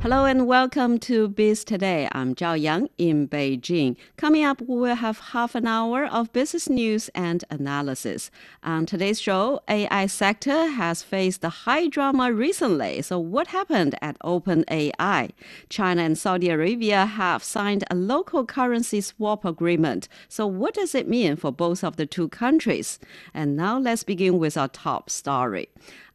Hello and welcome to Biz Today. I'm Zhao Yang in Beijing. Coming up, we will have half an hour of business news and analysis. On today's show, AI sector has faced high drama recently. So what happened at OpenAI? China and Saudi Arabia have signed a local currency swap agreement. So what does it mean for both of the two countries? And now let's begin with our top story.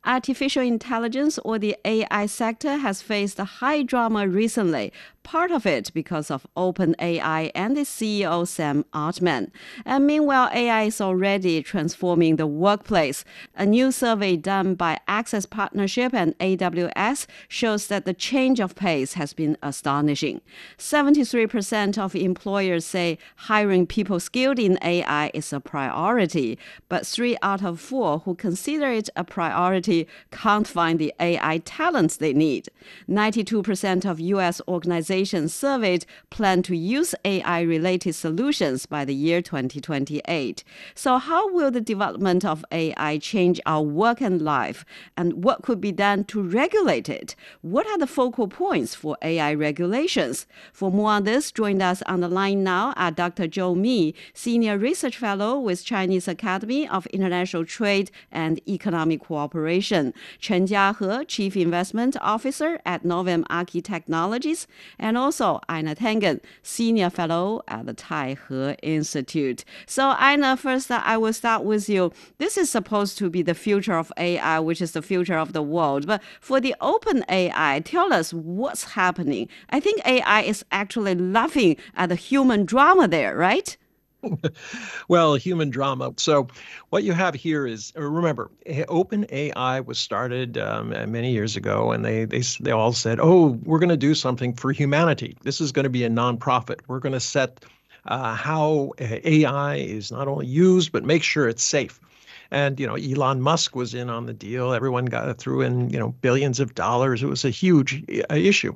Artificial intelligence or the AI sector has faced high drama recently, part of it because of OpenAI and its CEO Sam Altman. And meanwhile, AI is already transforming the workplace. A new survey done by Access Partnership and AWS shows that the change of pace has been astonishing. 73% of employers say hiring people skilled in AI is a priority, but three out of four who consider it a priority can't find the AI talents they need. 92% of US organizations organizations surveyed plan to use AI related solutions by the year 2028. So, how will the development of AI change our work and life? And what could be done to regulate it? What are the focal points for AI regulations? For more on this, join us on the line now are Dr. Zhou Mi, Senior Research Fellow with Chinese Academy of International Trade and Economic Cooperation, Chen Jiahe, Chief Investment Officer at Novum Archi Technologies, and also Einar Tangen, Senior Fellow at the Tai Taihe Institute. So, Einar, first I will start with you. This is supposed to be the future of AI, which is the future of the world. But for the open AI, tell us what's happening. I think AI is actually laughing at the human drama there, right? well, human drama. So, what you have here is remember, Open AI was started um, many years ago, and they they they all said, "Oh, we're going to do something for humanity. This is going to be a nonprofit. We're going to set uh, how AI is not only used but make sure it's safe." And you know, Elon Musk was in on the deal. Everyone got threw in you know billions of dollars. It was a huge uh, issue.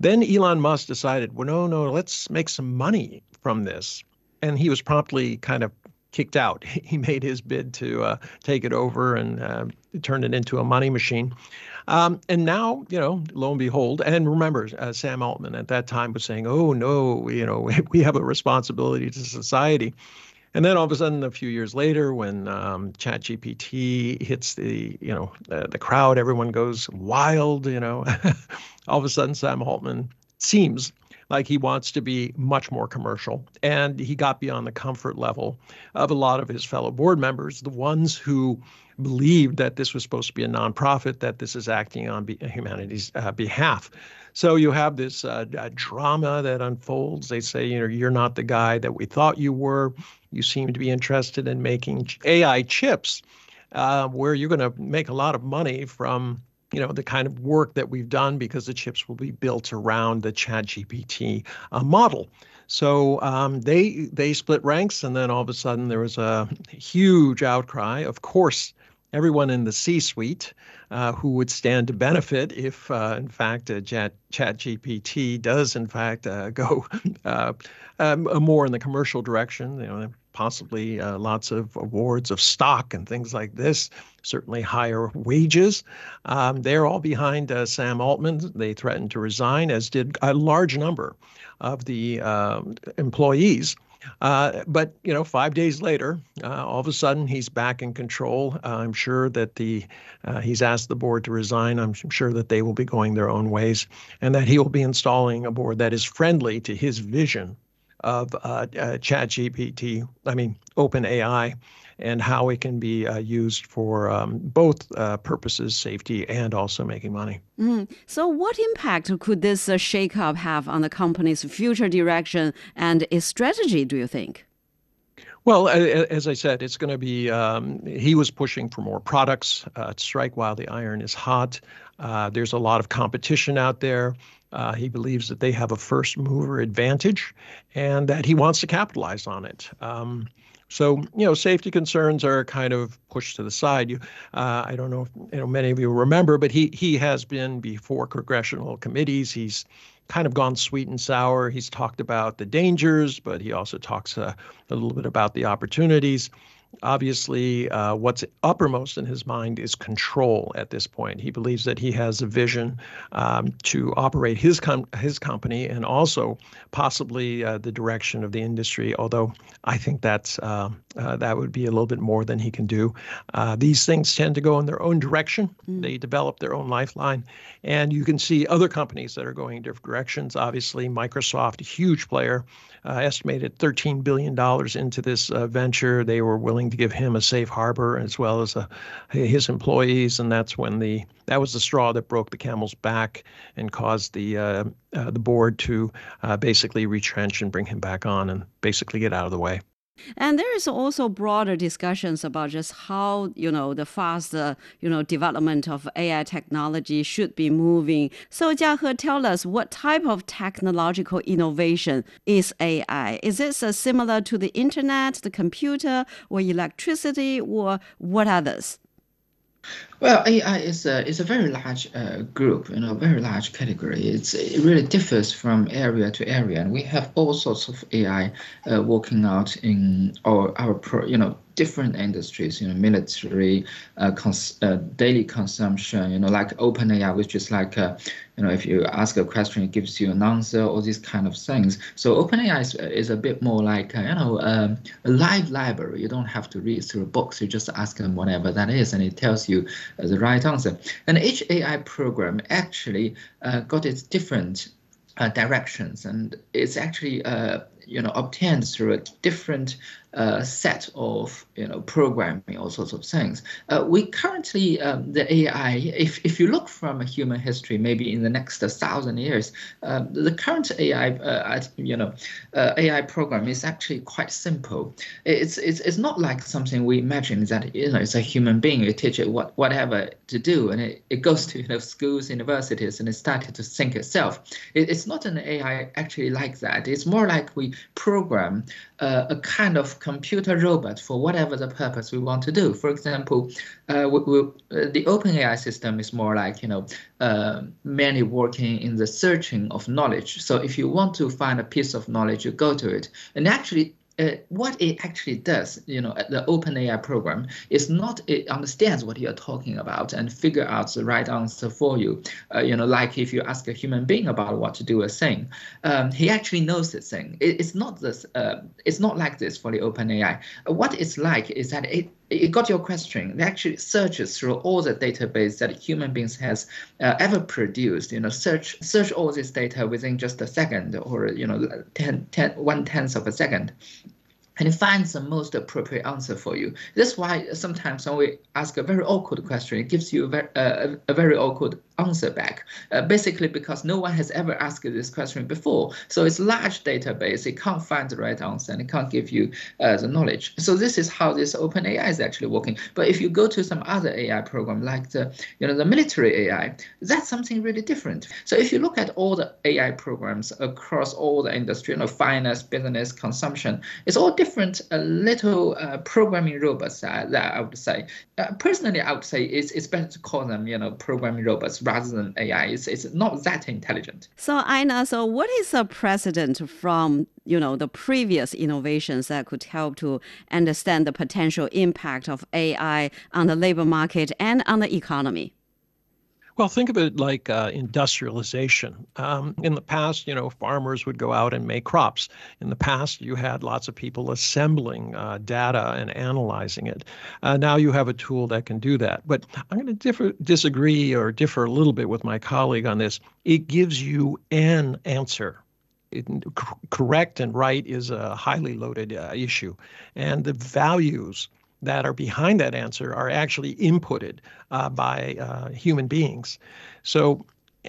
Then Elon Musk decided, well, no, no, let's make some money from this and he was promptly kind of kicked out. He made his bid to uh, take it over and uh, turn it into a money machine. Um, and now, you know, lo and behold, and remember, uh, Sam Altman at that time was saying, "Oh no, you know, we have a responsibility to society." And then all of a sudden, a few years later, when um, ChatGPT hits the, you know, the crowd, everyone goes wild. You know, all of a sudden, Sam Altman seems like he wants to be much more commercial. And he got beyond the comfort level of a lot of his fellow board members, the ones who believed that this was supposed to be a nonprofit, that this is acting on be- humanity's uh, behalf. So you have this uh, drama that unfolds. They say, you know, you're not the guy that we thought you were. You seem to be interested in making AI chips, uh, where you're going to make a lot of money from you know the kind of work that we've done because the chips will be built around the ChatGPT uh, model. So um, they they split ranks, and then all of a sudden there was a huge outcry. Of course, everyone in the C-suite uh, who would stand to benefit if, uh, in fact, Chat ChatGPT does in fact uh, go uh, um, more in the commercial direction. You know, possibly uh, lots of awards of stock and things like this, certainly higher wages. Um, they're all behind uh, Sam Altman. They threatened to resign, as did a large number of the uh, employees. But you know, five days later, uh, all of a sudden he's back in control. Uh, I'm sure that the uh, he's asked the board to resign. I'm sure that they will be going their own ways, and that he will be installing a board that is friendly to his vision of uh, uh, ChatGPT, I mean, OpenAI, and how it can be uh, used for um, both uh, purposes, safety and also making money. Mm. So, what impact could this shakeup have on the company's future direction and its strategy, do you think? Well, as I said, it's going to be. Um, he was pushing for more products uh, strike while the iron is hot. Uh, there's a lot of competition out there. Uh, he believes that they have a first mover advantage and that he wants to capitalize on it. Um, so, you know, safety concerns are kind of pushed to the side. You, uh, I don't know if you know many of you remember, but he he has been before congressional committees. He's kind of gone sweet and sour. He's talked about the dangers, but he also talks uh, a little bit about the opportunities obviously, uh, what's uppermost in his mind is control at this point. He believes that he has a vision um, to operate his com- his company and also possibly uh, the direction of the industry. Although I think that's uh, uh that would be a little bit more than he can do. Uh, these things tend to go in their own direction. Mm. They develop their own lifeline, and you can see other companies that are going different directions. Obviously, Microsoft, a huge player, uh, estimated 13 billion dollars into this venture. They were willing willing to give him a safe harbor as well as uh, his employees, and that's when the that was the straw that broke the camel's back and caused the uh, uh, the board to uh, basically retrench and bring him back on and basically get out of the way. And there is also broader discussions about just how you know the fast you know development of AI technology should be moving. So Jiahe, tell us what type of technological innovation is AI? Is this uh, similar to the internet, the computer, or electricity, or what others? Well, AI is a is a very large uh, group, you know, very large category. It's it really differs from area to area, and we have all sorts of AI uh, working out in our our pro, you know different industries, you know, military, uh, cons- uh, daily consumption, you know, like OpenAI, which is like, uh, you know, if you ask a question, it gives you an answer, all these kind of things. So OpenAI is, is a bit more like, uh, you know, um, a live library. You don't have to read through books. You just ask them whatever that is, and it tells you uh, Uh, the right answer. And each AI program actually uh, got its different uh, directions, and it's actually uh, you know obtained through a different uh, set of you know programming all sorts of things. Uh, we currently um, the AI, if if you look from a human history, maybe in the next thousand years, um, the current AI uh, you know uh, AI program is actually quite simple. It's it's it's not like something we imagine that you know it's a human being. You teach it what whatever to do, and it, it goes to you know schools, universities, and it started to think itself. It, it's not an AI actually like that. It's more like we program uh, a kind of computer robot for whatever the purpose we want to do. For example, uh, we, we, uh, the OpenAI system is more like you know uh, mainly working in the searching of knowledge. So if you want to find a piece of knowledge, you go to it, and actually uh, what it actually does, you know, at the OpenAI program is not it understands what you're talking about and figure out the right answer for you. Uh, you know, like if you ask a human being about what to do a thing, um, he actually knows the thing. It, it's not this. Uh, it's not like this for the OpenAI. what it's like is that it it got your question. It actually searches through all the database that human beings has uh, ever produced. You know, search search all this data within just a second, or you know, 10, 10, one tenth of a second and it finds the most appropriate answer for you. That's why sometimes when we ask a very awkward question, it gives you a very, uh, a very awkward answer back, uh, basically because no one has ever asked this question before. So it's large database, it can't find the right answer and it can't give you uh, the knowledge. So this is how this open AI is actually working. But if you go to some other AI program like the, you know, the military AI, that's something really different. So if you look at all the AI programs across all the industry, you know, finance, business, consumption, it's all different uh, little uh, programming robots that I would say. Uh, personally, I would say it's, it's better to call them, you know, programming robots rather than AI. It's, it's not that intelligent. So Einar, so what is a precedent from you know the previous innovations that could help to understand the potential impact of AI on the labor market and on the economy? Well, think of it like uh, industrialization. Um, in the past, you know, farmers would go out and make crops. In the past, you had lots of people assembling uh, data and analyzing it. Uh, now you have a tool that can do that. But I'm going to differ, disagree or differ a little bit with my colleague on this. It gives you an answer. It, correct and right is a highly loaded uh, issue, and the values that are behind that answer are actually inputted uh, by uh, human beings. So,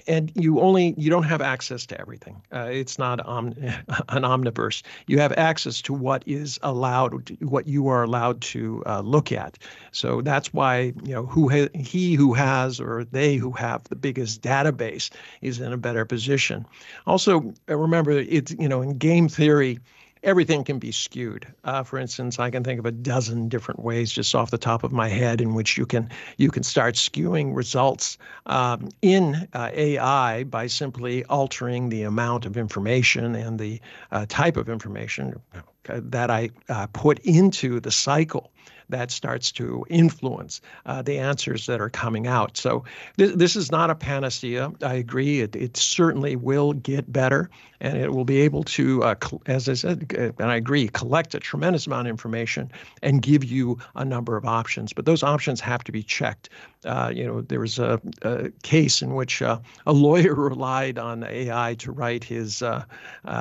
and you only you don't have access to everything. Uh, it's not om- an omniverse. You have access to what is allowed, what you are allowed to uh, look at. So that's why you know who ha- he who has or they who have the biggest database is in a better position. Also, remember it's you know in game theory everything can be skewed. Uh, for instance, I can think of a dozen different ways just off the top of my head in which you can you can start skewing results um, in uh, AI by simply altering the amount of information and the uh, type of information uh, that I uh, put into the cycle that starts to influence uh, the answers that are coming out. So th- this is not a panacea. I agree. It, it certainly will get better, and it will be able to, uh, cl- as I said, uh, and I agree, collect a tremendous amount of information and give you a number of options. But those options have to be checked. Uh, you know, there was a, a case in which uh, a lawyer relied on AI to write his uh,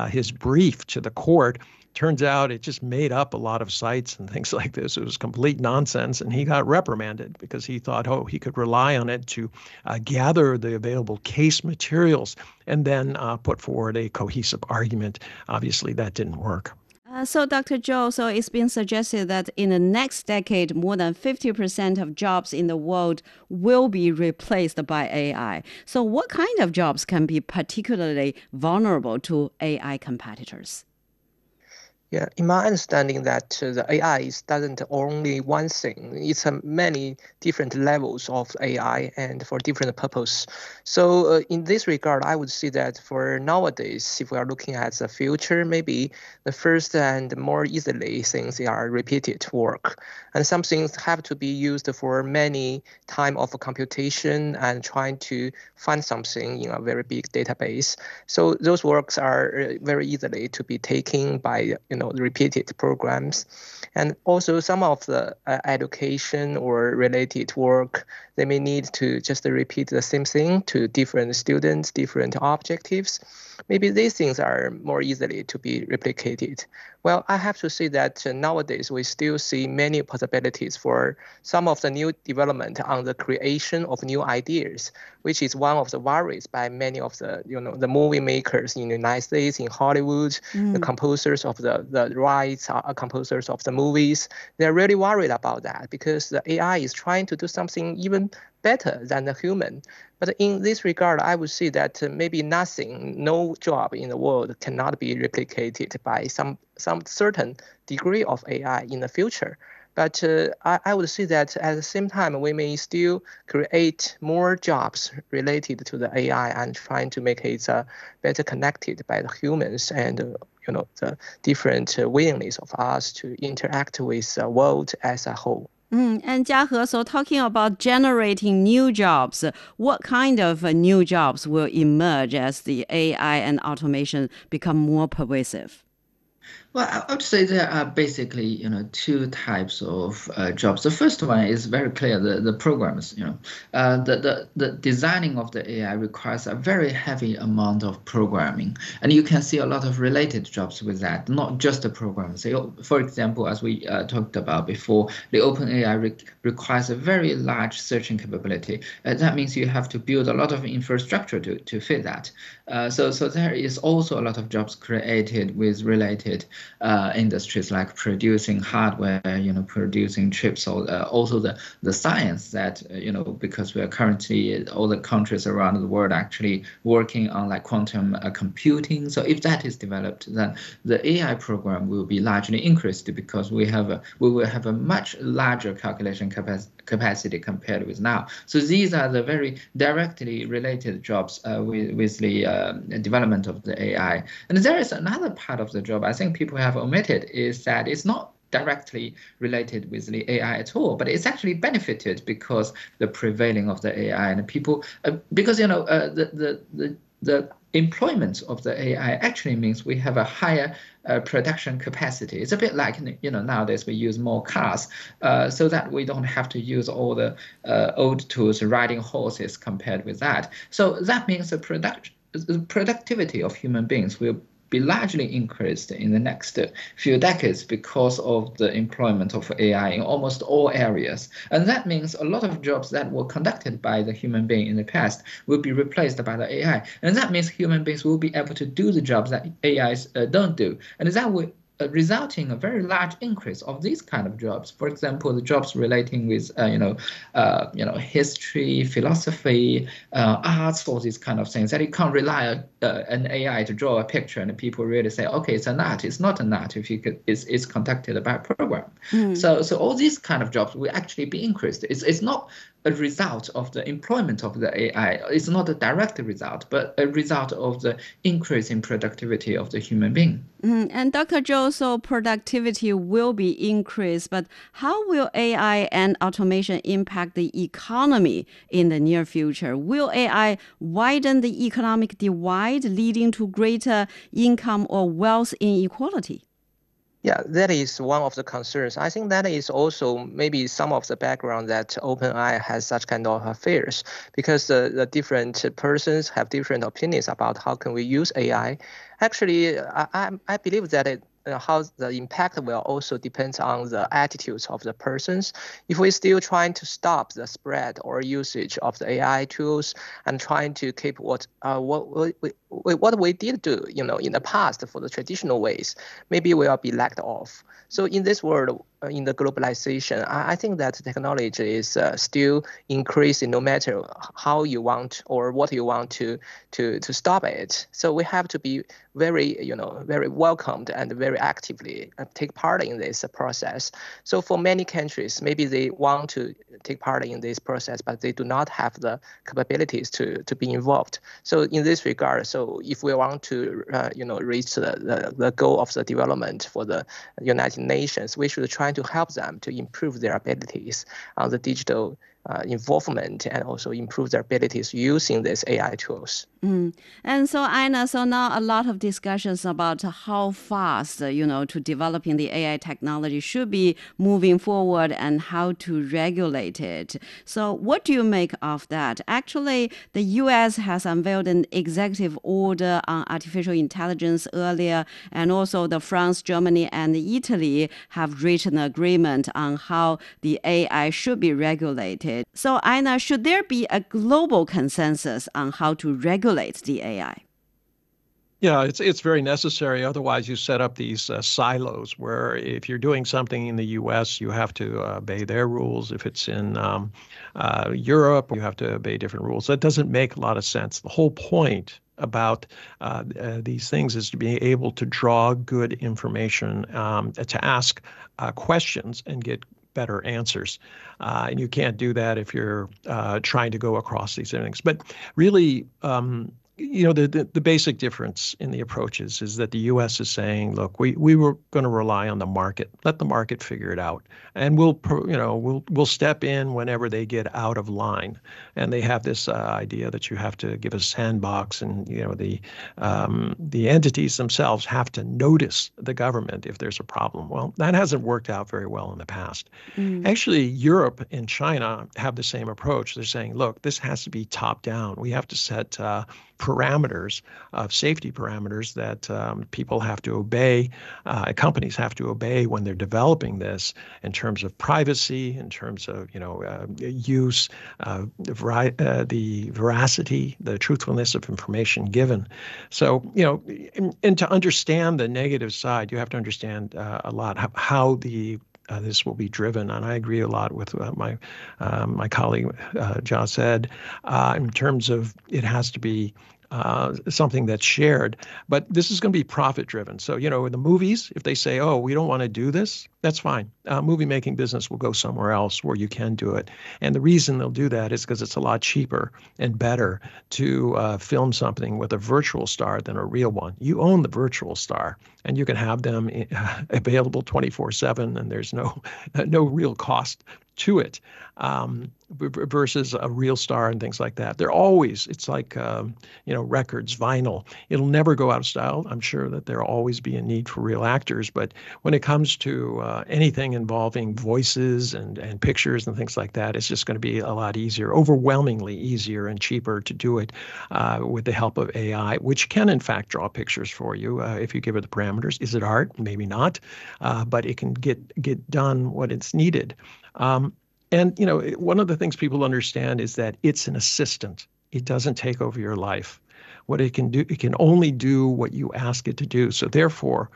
his brief to the court turns out it just made up a lot of sites and things like this. It was complete nonsense, and he got reprimanded because he thought, oh, he could rely on it to uh, gather the available case materials and then uh, put forward a cohesive argument. Obviously, that didn't work. Uh, so, Dr. Zhou, so it's been suggested that in the next decade, more than 50% of jobs in the world will be replaced by AI. So, what kind of jobs can be particularly vulnerable to AI competitors? Yeah, in my understanding, that uh, the AI is doesn't only one thing. It's uh, many different levels of AI and for different purpose. So uh, in this regard, I would say that for nowadays, if we are looking at the future, maybe the first and more easily things are repeated work, and some things have to be used for many time of computation and trying to find something in a very big database. So those works are uh, very easily to be taken by you know know repeated programs. And also some of the uh, education or related work they may need to just repeat the same thing to different students different objectives maybe these things are more easily to be replicated. Well, I have to say that uh, nowadays we still see many possibilities for some of the new development on the creation of new ideas, which is one of the worries by many of the you know the movie makers in the United States, in Hollywood, mm. the composers of the the rights, uh, composers of the movies. They're really worried about that because the AI is trying to do something even better than the human. But in this regard, I would say that maybe nothing, no job in the world cannot be replicated by some some certain degree of AI in the future. But uh, I, I would say that at the same time, we may still create more jobs related to the AI and trying to make it uh, better connected by the humans and uh, you know the different willingness of us to interact with the world as a whole. Mm, and Jiahe, so talking about generating new jobs, what kind of uh, new jobs will emerge as the AI and automation become more pervasive? Well, I would say there are basically, you know, two types of uh, jobs. The first one is very clear, the, the programmers, you know, uh, the, the, the designing of the AI requires a very heavy amount of programming. And you can see a lot of related jobs with that, not just the programmers. So, for example, as we uh, talked about before, the OpenAI re requires a very large searching capability. Uh, that means you have to build a lot of infrastructure to, to fit that. Uh, so, so there is also a lot of jobs created with related uh, industries like producing hardware, you know, producing chips, or uh, also the the science that uh, you know because we are currently all the countries around the world actually working on like quantum uh, computing. So if that is developed, then the AI program will be largely increased because we have a we will have a much larger calculation capacity capacity compared with now. So these are the very directly related jobs uh, with, with the uh, development of the AI. And there is another part of the job I think people have omitted is that it's not directly related with the AI at all, but it's actually benefited because the prevailing of the AI and people, uh, because you know uh, the the the the employment of the AI actually means we have a higher uh, production capacity. It's a bit like you know nowadays we use more cars, uh, so that we don't have to use all the uh, old tools riding horses compared with that. So that means the production the productivity of human beings will be largely increased in the next few decades because of the employment of AI in almost all areas. And that means a lot of jobs that were conducted by the human being in the past will be replaced by the AI. And that means human beings will be able to do the jobs that AIs uh, don't do. And that will resulting a very large increase of these kind of jobs. For example, the jobs relating with uh, you know uh, you know history, philosophy, uh, arts, all these kind of things that you can't rely on uh, an AI to draw a picture and people really say, okay, it's an art. It's not an art if you could, it's, it's conducted by a program. Mm. So so all these kind of jobs will actually be increased. It's it's not a result of the employment of the AI. It's not a direct result, but a result of the increase in productivity of the human being. Mm, and Dr. Zhou, so productivity will be increased, but how will AI and automation impact the economy in the near future? Will AI widen the economic divide, leading to greater income or wealth inequality? Yeah, that is one of the concerns. I think that is also maybe some of the background that OpenAI has such kind of affairs because the, the different persons have different opinions about how can we use AI. Actually, I, I believe that it how the impact will also depend on the attitudes of the persons. If we're still trying to stop the spread or usage of the AI tools and trying to keep what uh, what we, what we did do, you know, in the past for the traditional ways, maybe we will be lacked off. So in this world, uh, in the globalization, I, I think that technology is uh, still increasing no matter how you want or what you want to to to stop it. So we have to be very, you know, very welcomed and very actively uh, take part in this process. So for many countries, maybe they want to take part in this process, but they do not have the capabilities to to be involved. So in this regard, so if we want to, uh, you know, reach the, the, the goal of the development for the United nations, we should try to help them to improve their abilities on the digital uh, involvement and also improve their abilities using these AI tools. Mm. And so, Einar, so now a lot of discussions about how fast, you know, to developing the AI technology should be moving forward and how to regulate it. So, what do you make of that? Actually, the U.S. has unveiled an executive order on artificial intelligence earlier, and also the France, Germany, and Italy have reached an agreement on how the AI should be regulated. So, Einar, should there be a global consensus on how to regulate the AI? Yeah, it's it's very necessary. Otherwise, you set up these uh, silos where if you're doing something in the U.S., you have to uh, obey their rules. If it's in um, uh, Europe, you have to obey different rules. That doesn't make a lot of sense. The whole point about uh, uh, these things is to be able to draw good information, um, to ask uh, questions and get better answers. Uh, and you can't do that if you're uh, trying to go across these things. But really, um, you know, the, the, the basic difference in the approaches is that the U.S. is saying, look, we we were going to rely on the market. Let the market figure it out, and we'll you know we'll we'll step in whenever they get out of line. And they have this uh, idea that you have to give a sandbox, and you know the um, the entities themselves have to notice the government if there's a problem. Well, that hasn't worked out very well in the past. Mm. Actually, Europe and China have the same approach. They're saying, look, this has to be top down. We have to set uh, parameters of safety parameters that um, people have to obey, uh, companies have to obey when they're developing this in terms of privacy, in terms of you know uh, use, uh, the, uh, the veracity, the truthfulness of information given. So you know, and, and to understand the negative side, you have to understand uh, a lot how, how the uh, this will be driven. And I agree a lot with uh, my my colleague uh, Zhao said uh, in terms of it has to be uh, something that's shared. But this is going to be profit driven. So, you know, in the movies, if they say, oh, we don't want to do this, that's fine. Uh, movie making business will go somewhere else where you can do it. And the reason they'll do that is because it's a lot cheaper and better to uh, film something with a virtual star than a real one. You own the virtual star and you can have them uh, available 24 7 and there's no, no real cost to it um, versus a real star and things like that. They're always, it's like, um, you know, records, vinyl. It'll never go out of style. I'm sure that there'll always be a need for real actors. But when it comes to uh, anything involving voices and, and pictures and things like that, it's just going to be a lot easier, overwhelmingly easier and cheaper to do it uh, with the help of AI, which can, in fact, draw pictures for you uh, if you give it the parameters. Is it art? Maybe not. Uh, but it can get, get done what it's needed. Um, and you know, one of the things people understand is that it's an assistant. It doesn't take over your life. What it can do, it can only do what you ask it to do. So therefore,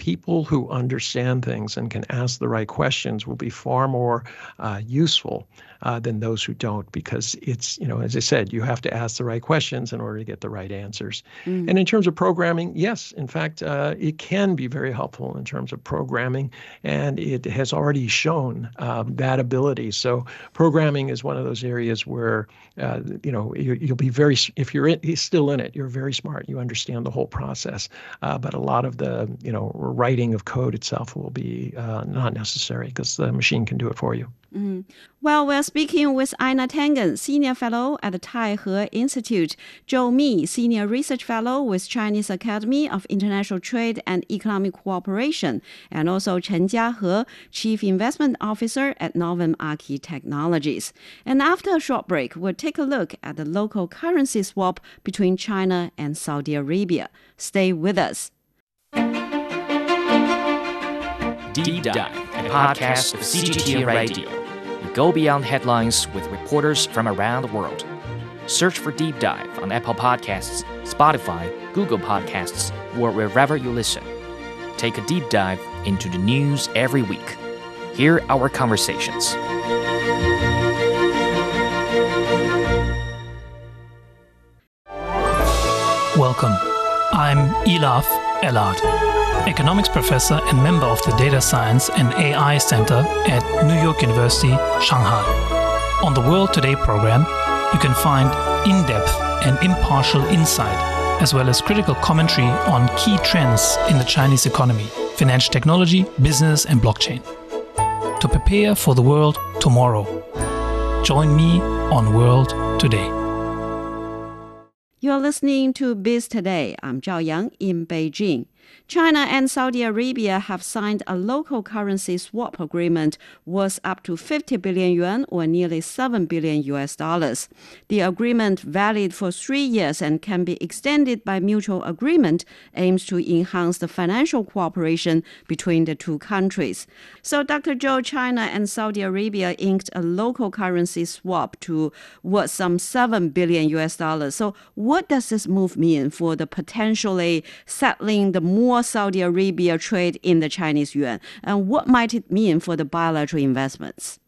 people who understand things and can ask the right questions will be far more uh, useful uh, than those who don't because it's you know as i said you have to ask the right questions in order to get the right answers. Mm. and in terms of programming yes in fact uh, it can be very helpful in terms of programming and it has already shown um, that ability. So programming is one of those areas where uh, you know you, will be very if you're in, still in it you're very smart you understand the whole process. Uh, but a lot of the you know writing of code itself will be uh, not necessary because the machine can do it for you Mm. Well, we're speaking with Einar Tangen, Senior Fellow at the Taihe Institute, Zhou Mi, Senior Research Fellow with Chinese Academy of International Trade and Economic Cooperation, and also Chen Jiahe, Chief Investment Officer at Novum Archi Technologies. And after a short break, we'll take a look at the local currency swap between China and Saudi Arabia. Stay with us. Deep Dive, a podcast of CGTN Radio We Go beyond headlines with reporters from around the world. Search for Deep Dive on Apple Podcasts, Spotify, Google Podcasts, or wherever you listen. Take a deep dive into the news every week. Hear our conversations. Welcome. I'm Elaf Elad economics professor and member of the Data Science and AI Center at New York University, Shanghai. On the World Today program, you can find in depth and impartial insight, as well as critical commentary on key trends in the Chinese economy, financial technology, business, and blockchain. To prepare for the world tomorrow, join me on World Today. You're listening to Biz Today. I'm Zhao Yang in Beijing. China and Saudi Arabia have signed a local currency swap agreement worth up to 50 billion yuan or nearly 7 billion US dollars. The agreement, valid for three years and can be extended by mutual agreement, aims to enhance the financial cooperation between the two countries. So, Dr. Zhou, China and Saudi Arabia inked a local currency swap to worth some 7 billion US dollars. So, what does this move mean for the potentially settling the more Saudi Arabia trade in the Chinese yuan? And what might it mean for the bilateral investments?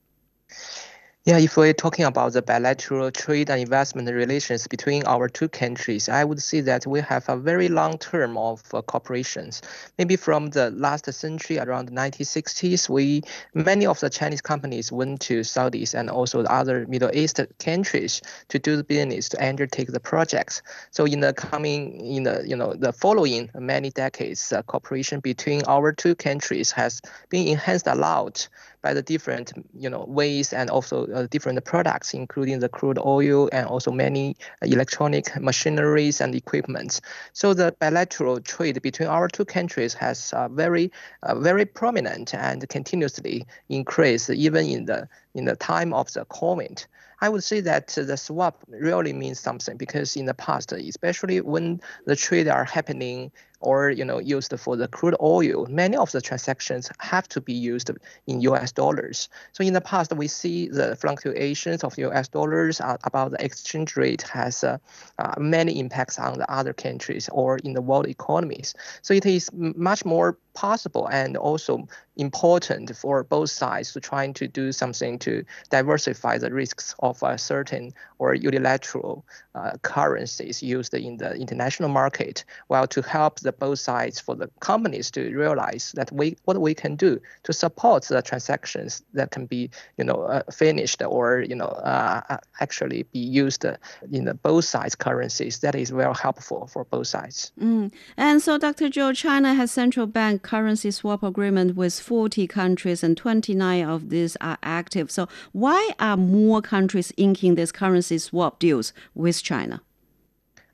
Yeah, if we're talking about the bilateral trade and investment relations between our two countries, I would say that we have a very long term of uh, cooperations. Maybe from the last century, around the 1960s, we many of the Chinese companies went to Saudis and also the other Middle East countries to do the business to undertake the projects. So in the coming, in the you know the following many decades, uh, cooperation between our two countries has been enhanced a lot by the different you know ways and also uh, different products, including the crude oil and also many electronic machineries and equipment. So the bilateral trade between our two countries has uh, very uh, very prominent and continuously increased even in the in the time of the COVID. I would say that the swap really means something because in the past, especially when the trade are happening or you know used for the crude oil, many of the transactions have to be used in U.S. dollars. So in the past, we see the fluctuations of U.S. dollars uh, about the exchange rate has uh, uh, many impacts on the other countries or in the world economies. So it is much more possible and also important for both sides to trying to do something to diversify the risks of a certain or unilateral uh, currencies used in the international market, while to help the both sides for the companies to realize that we what we can do to support the transactions that can be you know uh, finished or you know uh, actually be used in the both sides currencies. That is very helpful for both sides. Mm. And so, Dr. Zhou, China has central bank currency swap agreement with 40 countries and 29 of these are active. So why are more countries inking these currency swap deals with China?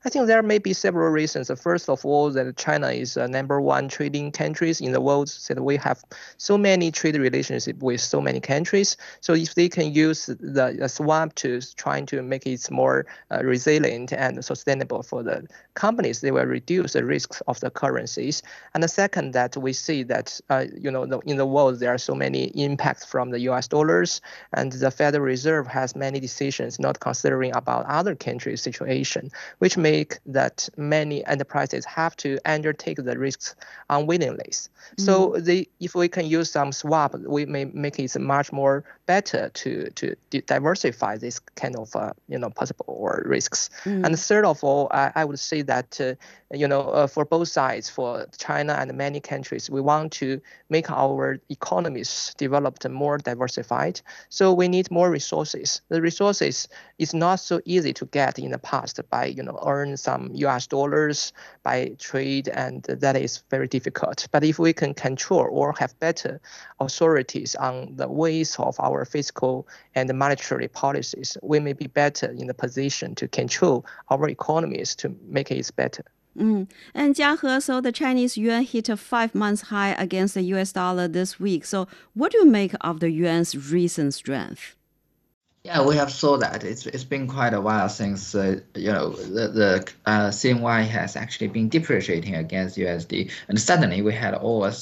I think there may be several reasons. First of all, that China is a number one trading countries in the world. So that we have so many trade relationships with so many countries. So if they can use the, the swap to trying to make it more uh, resilient and sustainable for the companies, they will reduce the risks of the currencies. And the second, that we see that uh, you know the, in the world there are so many impacts from the U.S. dollars, and the Federal Reserve has many decisions not considering about other countries' situation, which may make that many enterprises have to undertake the risks unwillingly. So mm. the if we can use some swap, we may make it much more better to to diversify this kind of uh, you know possible or risks. Mm. And third of all, I, I would say that uh, you know uh, for both sides, for China and many countries, we want to make our economies developed more diversified. So we need more resources. The resources is not so easy to get in the past by you know earn some U.S. dollars by trade, and that is very difficult. But if we can control or have better authorities on the ways of our fiscal and monetary policies, we may be better in the position to control our economies to make it better. Mm. And Jiahe, so the Chinese yuan hit a five month high against the US dollar this week. So, what do you make of the yuan's recent strength? Yeah, we have saw that. It's it's been quite a while since uh, you know the the uh, CNY has actually been depreciating against USD, and suddenly we had all a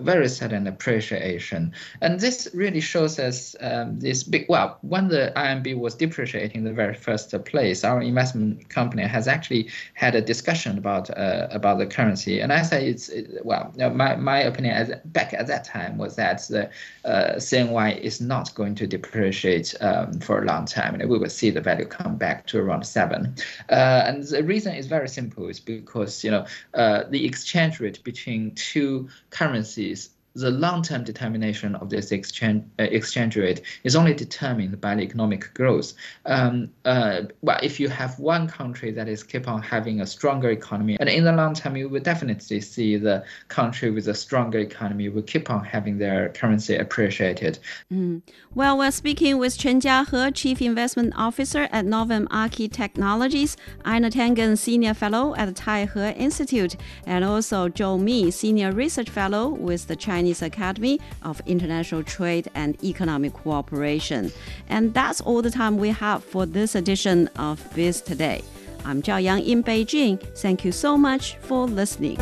very sudden appreciation, and this really shows us um, this big. Well, when the RMB was depreciating in the very first place, our investment company has actually had a discussion about uh, about the currency, and I say it's it, well, my my opinion as back at that time was that the uh, CNY is not going to depreciate. Um, for a long time, and we will see the value come back to around seven. Uh, and the reason is very simple: is because you know uh, the exchange rate between two currencies the long-term determination of this exchange uh, exchange rate is only determined by the economic growth. Um, uh, well, if you have one country that is keep on having a stronger economy, and in the long term, you will definitely see the country with a stronger economy will keep on having their currency appreciated. Mm. Well, we're speaking with Chen Jiahe, Chief Investment Officer at Novum Archi Technologies, Einar Tangen, Senior Fellow at Taihe Institute, and also Zhou Mi, Senior Research Fellow with the Chinese Chinese Academy of International Trade and Economic Cooperation. And that's all the time we have for this edition of Biz Today. I'm Zhao Yang in Beijing. Thank you so much for listening.